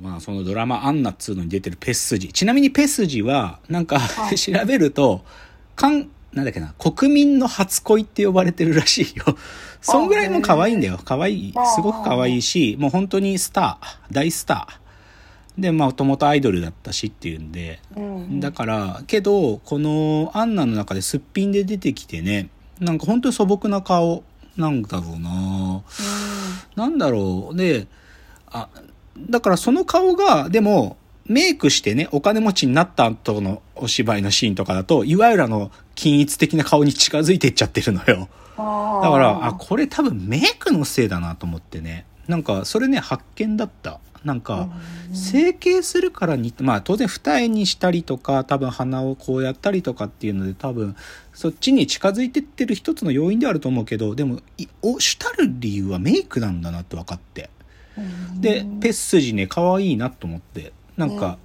まあ、そのドラマ「アンナ」っつうのに出てるペスジ。ちなみにペスジはなんか、はい。調べるとかんなんだっけな国民の初恋って呼ばれてるらしいよ。そんぐらいもう可愛いんだよ。可愛いすごく可愛いしもう本当にスター。大スター。でまあもともとアイドルだったしっていうんで。うん。だからけどこのアンナの中ですっぴんで出てきてねなんか本当に素朴な顔。なんだろうな。なんだろう。であだからその顔がでもメイクしてねお金持ちになった後のお芝居のシーンとかだといわゆるあの均一的な顔に近づいていっちゃってるのよ。だからあこれ多分メイクのせいだなと思ってね。なんかそれね発見だった。なんか整形するからにまあ当然二重にしたりとか多分鼻をこうやったりとかっていうので多分そっちに近づいてってる一つの要因ではあると思うけどでもいお主たる理由はメイクなんだなって分かってでペッスジね可愛いなと思って。なんか、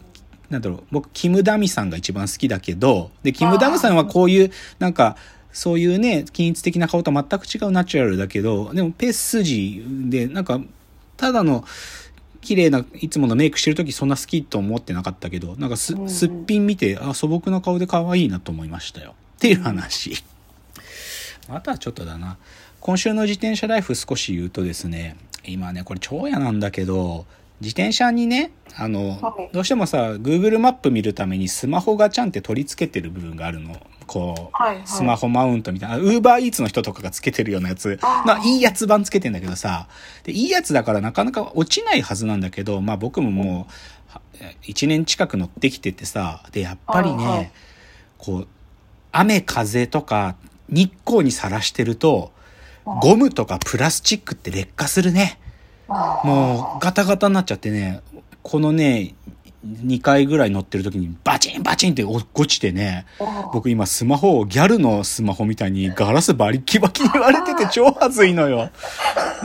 なんだろう僕キム・ダミさんが一番好きだけどでキム・ダミさんはこういうなんかそういうね均一的な顔と全く違うナチュラルだけどでもペッスジでなんかただの綺麗ないつものメイクしてる時そんな好きと思ってなかったけどなんかすうんすっぴん見てあ素朴な顔で可愛いなと思いましたよ。っていう話。あとはちょっとだな。今週の自転車ライフ少し言うとですね今ねこれ超嫌なんだけど自転車にねあの、はい。どうしてもさ Google マップ見るためにスマホがちゃんって取り付けてる部分があるの。こう、はいはい。スマホマウントみたいな。ウーバーイーツの人とかがつけてるようなやつ。まあいいやつ版つけてんだけどさ。でいいやつだからなかなか落ちないはずなんだけどまあ僕ももうは1年近く乗ってきててさ。でやっぱりね、はいはい。こう雨風とか日光にさらしてるとゴムとかプラスチックって劣化するね。もうガタガタになっちゃってね、このね、2回ぐらい乗ってる時にバチンバチンって落ちてね、僕今スマホをギャルのスマホみたいにガラスバリッキバキに割れてて 超恥ずいのよ。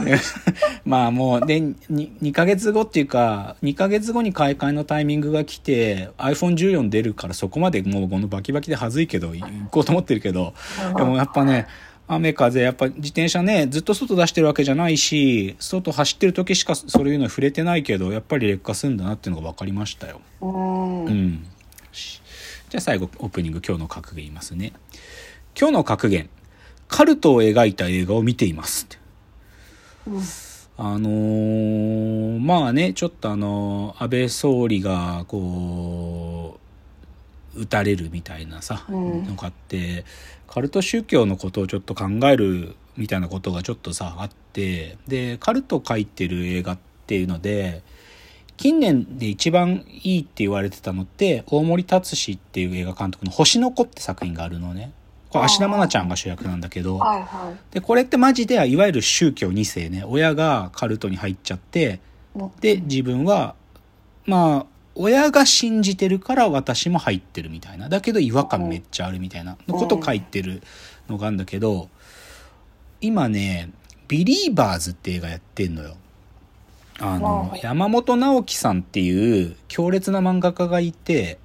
ね。まあもうで 2, 2ヶ月後っていうか2ヶ月後に買い替えのタイミングが来て iPhone14 出るからそこまでもうこのバキバキで恥ずいけど行こうと思ってるけどでもやっぱね雨風やっぱ自転車ねずっと外出してるわけじゃないし外走ってる時しかそういうのに触れてないけどやっぱり劣化するんだなっていうのが分かりましたよ。うんじゃあ最後オープニング今日の格言言いますね。今日の格言。カルトを描いた映画を見ていますって。あのーまあね、ちょっとあの安倍総理がこう、撃たれるみたいなさ、うん。のがあって、カルト宗教のことをちょっと考えるみたいなことがちょっとさ、あって、で、カルト書いてる映画っていうので、近年で一番いいって言われてたのって大森達史っていう映画監督の「星の子」って作品があるのね。これ芦田愛菜ちゃんが主役なんだけどはいはい。でこれってマジでいわゆる宗教2世ね。親がカルトに入っちゃってで自分はまあ親が信じてるから私も入ってるみたいな。だけど違和感めっちゃあるみたいな。のことを書いてるのがあるんだけど今ね「ビリーバーズ」って映画やってんのよ。あのうん。山本直樹さんっていう強烈な漫画家がいて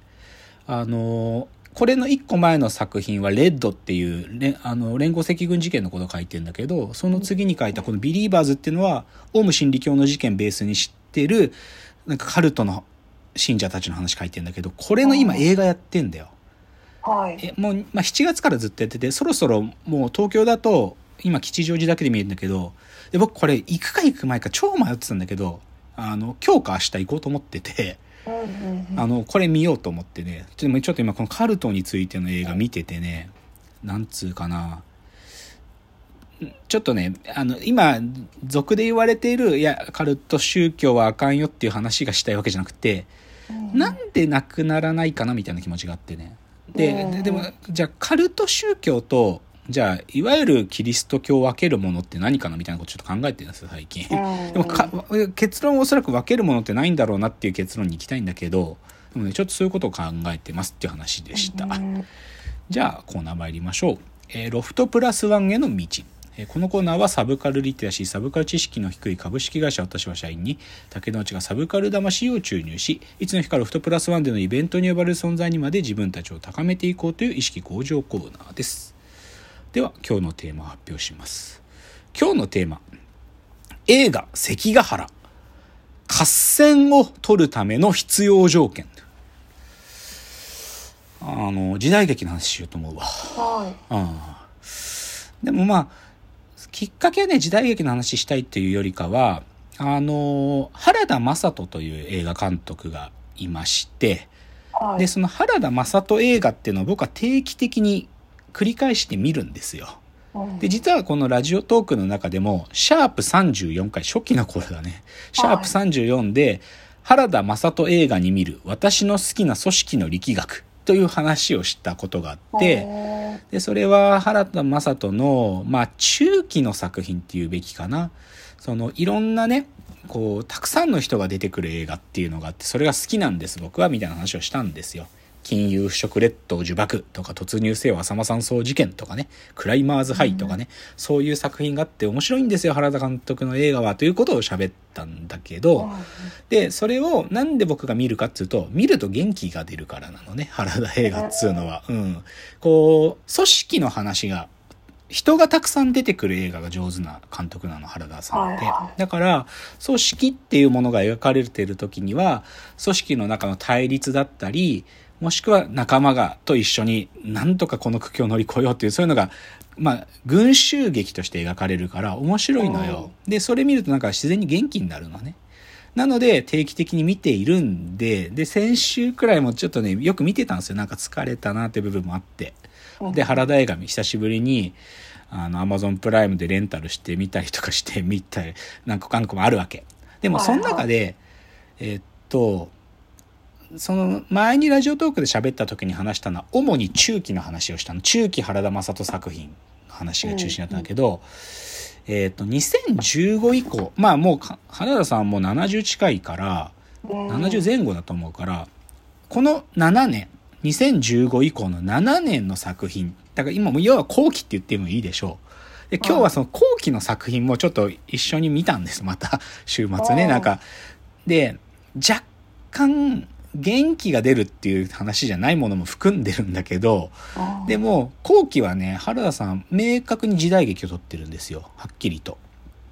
あのこれの一個前の作品は「レッド」っていうれあの連合赤軍事件のことを書いてんだけどその次に書いたこの「ビリーバーズ」っていうのはオウム真理教の事件ベースに知ってるなんかカルトの信者たちの話書いてんだけどこれの今映画やってんだよ。はい。えもう、まあ、7月からずっとやっててそろそろもう東京だと今吉祥寺だけで見えるんだけどで僕これ行くか行く前か超迷ってたんだけどあの今日か明日行こうと思っててあのこれ見ようと思ってねちょっとちょっと今このカルトについての映画見ててねなんつうかな。んちょっとねあの今俗で言われているいやカルト宗教はあかんよっていう話がしたいわけじゃなくてなんでなくならないかなみたいな気持ちがあってね。で、うんででも、じゃあカルト宗教と、じゃあ、いわゆるキリスト教を分けるものって何かなみたいなことちょっと考えてるんですよ、最近。うん でもか、結論はおそらく分けるものってないんだろうなっていう結論に行きたいんだけど、でもね、ちょっとそういうことを考えてますっていう話でした。うんじゃあコーナー参りましょう、えーロフトプラスワンへの道えーこのコーナーはサブカルリテラシーサブカル知識の低い株式会社私は社員に竹之内がサブカル魂を注入しいつの日かロフトプラスワンでのイベントに呼ばれる存在にまで自分たちを高めていこうという意識向上コーナーですでは今日のテーマを発表します今日のテーマ映画関ヶ原合戦を取るための必要条件。あの、時代劇の話しようと思うわ。はい。ああでもまあ、きっかけはね、時代劇の話したいっていうよりかは、あの、原田雅人という映画監督がいまして、はい。で、その原田雅人映画っていうのを僕は定期的に繰り返して見るんですよ。うんで、実はこのラジオトークの中でも、シャープ34回、初期の頃だね。シャープ34で、原田雅人映画に見る私の好きな組織の力学という話をしたことがあって、おで、それは原田雅人の、まあ、中期の作品っていうべきかな。その、いろんなね、こう、たくさんの人が出てくる映画っていうのがあって、それが好きなんです、僕は、みたいな話をしたんですよ。金融不食列島呪縛とか突入せよ浅間山荘事件とかね、クライマーズハイとかね、そういう作品があって面白いんですよ、原田監督の映画は、ということを喋ったんだけど、ーで、それをなんで僕が見るかっつうと、見ると元気が出るからなのね、原田映画っつうのは。うん。こう、組織の話が、人がたくさん出てくる映画が上手な監督なの、原田さんって。だから、組織っていうものが描かれている時には、組織の中の対立だったり、もしくは仲間がと一緒になんとかこの苦境を乗り越えようっていうそういうのがまあ群衆劇として描かれるから面白いのよ。でそれ見るとなんか自然に元気になるのね。なので定期的に見ているんでで先週くらいもちょっとねよく見てたんですよなんか疲れたなって部分もあって。で原田映画久しぶりにあのアマゾンプライムでレンタルしてみたりとかしてみたり何個か何個もあるわけ。でもその中で、えーっとその前にラジオトークで喋った時に話したのは主に中期の話をしたの。中期原田雅人作品の話が中心だったんだけど、えっ、と2015以降まあもうか原田さんもう70近いからうん70前後だと思うからこの7年2015以降の7年の作品。だから今もう要は後期って言ってもいいでしょう。で今日はその後期の作品もちょっと一緒に見たんです。また週末ね。うんなんかで若干元気が出るっていう話じゃないものも含んでるんだけどうんでも後期はね原田さん明確に時代劇を撮ってるんですよはっきりと。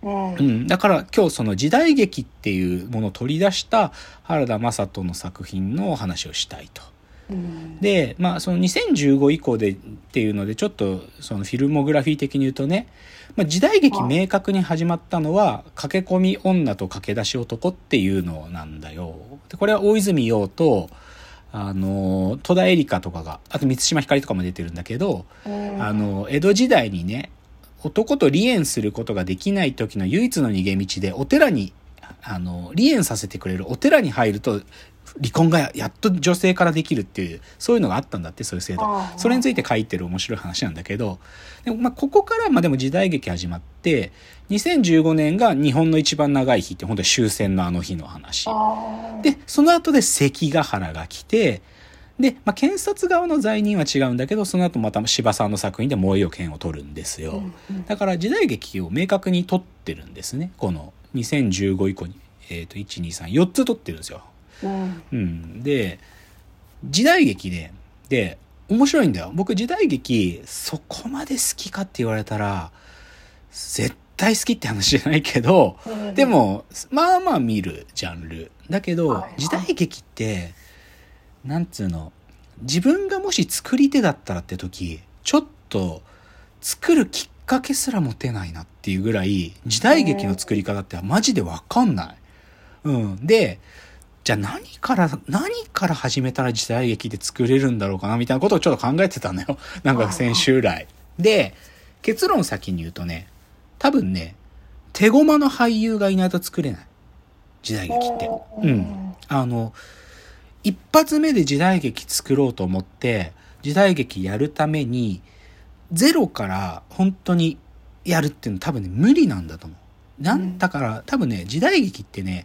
うんうん、だから今日その時代劇っていうものを取り出した原田雅人の作品のお話をしたいと。うん。で、まあその2015以降でっていうのでちょっとそのフィルモグラフィー的に言うとね、まあ、時代劇明確に始まったのは駆け込み女と駆け出し男っていうのなんだよ。でこれは大泉洋とあの戸田恵梨香とかがあと満島ひかりとかも出てるんだけど、うんあの江戸時代にね男と離縁することができない時の唯一の逃げ道でお寺にあの離縁させてくれるお寺に入ると離婚がやっと女性からできるっていうそういうのがあったんだってそういう制度それについて書いてる面白い話なんだけどでもまあここからまあでも時代劇始まって2015年が日本の一番長い日って本当に終戦のあの日の話。で、その後で関ヶ原が来て、で、まあ、検察側の罪人は違うんだけど、その後また柴さんの作品で燃えよ剣を取るんですよ。うんだから時代劇を明確に撮ってるんですね。この2015以降に。えっ、と、1、2、3、4つ撮ってるんですよ。うんうん。で、時代劇で、で、面白いんだよ。僕時代劇、そこまで好きかって言われたら、絶対好きって話じゃないけど、うんでも、まあまあ見るジャンル。だけど、時代劇って、なんつうの、自分がもし作り手だったらって時、ちょっと作るきっかけすら持てないなっていうぐらい、時代劇の作り方ってマジでわかんない。うん。で、じゃあ何から、何から始めたら時代劇で作れるんだろうかなみたいなことをちょっと考えてたのよ。なんか先週来。で、結論先に言うとね、多分ね、手駒の俳優がいないと作れない。時代劇って。ううんん。あの、一発目で時代劇作ろうと思って、時代劇やるために、ゼロから本当にやるっていうのは多分ね、無理なんだと思う。なんだから、多分ね、時代劇ってね、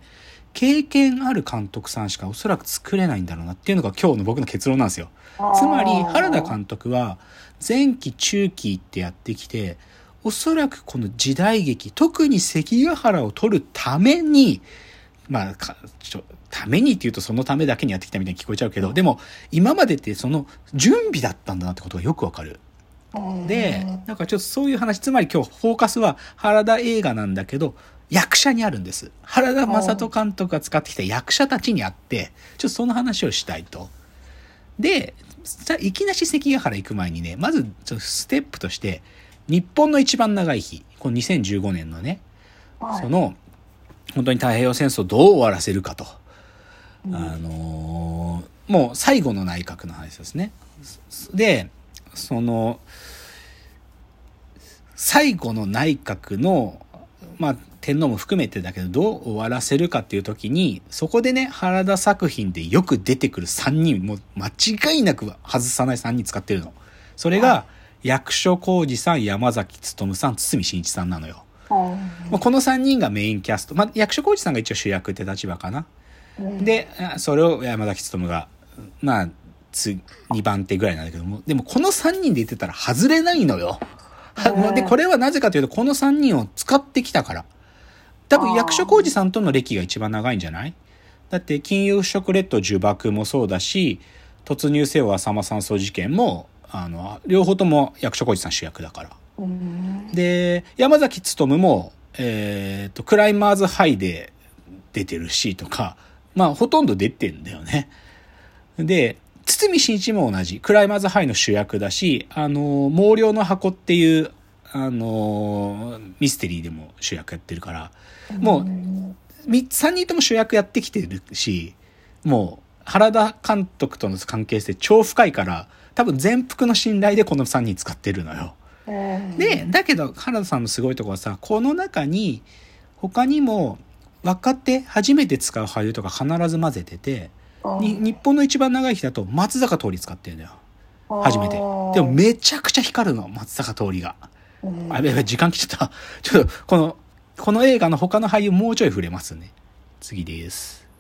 経験ある監督さんしかおそらく作れないんだろうなっていうのが今日の僕の結論なんですよ。つまり原田監督は前期中期ってやってきておそらくこの時代劇特に関ヶ原を取るためにまあかちょためにっていうとそのためだけにやってきたみたいに聞こえちゃうけどでも今までってその準備だったんだなってことがよくわかる。でなんかちょっとそういう話つまり今日フォーカスは原田映画なんだけど役者にあるんです。原田雅人監督が使ってきた役者たちにあって、ちょっとその話をしたいと。で、さいきなし関ヶ原行く前にね、まずちょっとステップとして、日本の一番長い日、この2015年のね、はいその、本当に太平洋戦争をどう終わらせるかと。うんあのーもう最後の内閣の話ですね。で、その、最後の内閣の、まあ、天皇も含めてだけど、どう終わらせるかっていう時に、そこでね、原田作品でよく出てくる3人、もう間違いなく外さない3人使ってるの。それが、役所広司さん、山崎努さん、堤真一さんなのよ。うんまあ、この3人がメインキャスト。まあ、役所広司さんが一応主役って立場かな。うんで、あそれを山崎努が、まあ、つ、2番手ぐらいなんだけども、でもこの3人で言ってたら外れないのよ。で、これはなぜかというと、この3人を使ってきたから。多分役所広司さんとの歴が一番長いんじゃない？だって、金融食レッド呪縛もそうだし、突入せよ浅間山荘事件も、あの、両方とも役所広司さん主役だから。うんで、山崎努も、えっ、と、クライマーズハイで出てるしとか、まあ、ほとんど出てんだよね。で、堤真一も同じ。クライマーズハイの主役だし、あの、毛量の箱っていう、あの、ミステリーでも主役やってるから、もう、み3人とも主役やってきてるし、もう、原田監督との関係性超深いから、多分全幅の信頼でこの3人使ってるのよ。うんで、だけど、原田さんのすごいところはさ、この中に、他にも、若手、初めて使う俳優とか必ず混ぜてて、に日本の一番長い日だと松坂桃李使ってるんだよ。初めて。でもめちゃくちゃ光るの、松坂桃李が。あ、やばい、時間来ちゃった。ちょっと、この、この映画の他の俳優もうちょい触れますね。次です。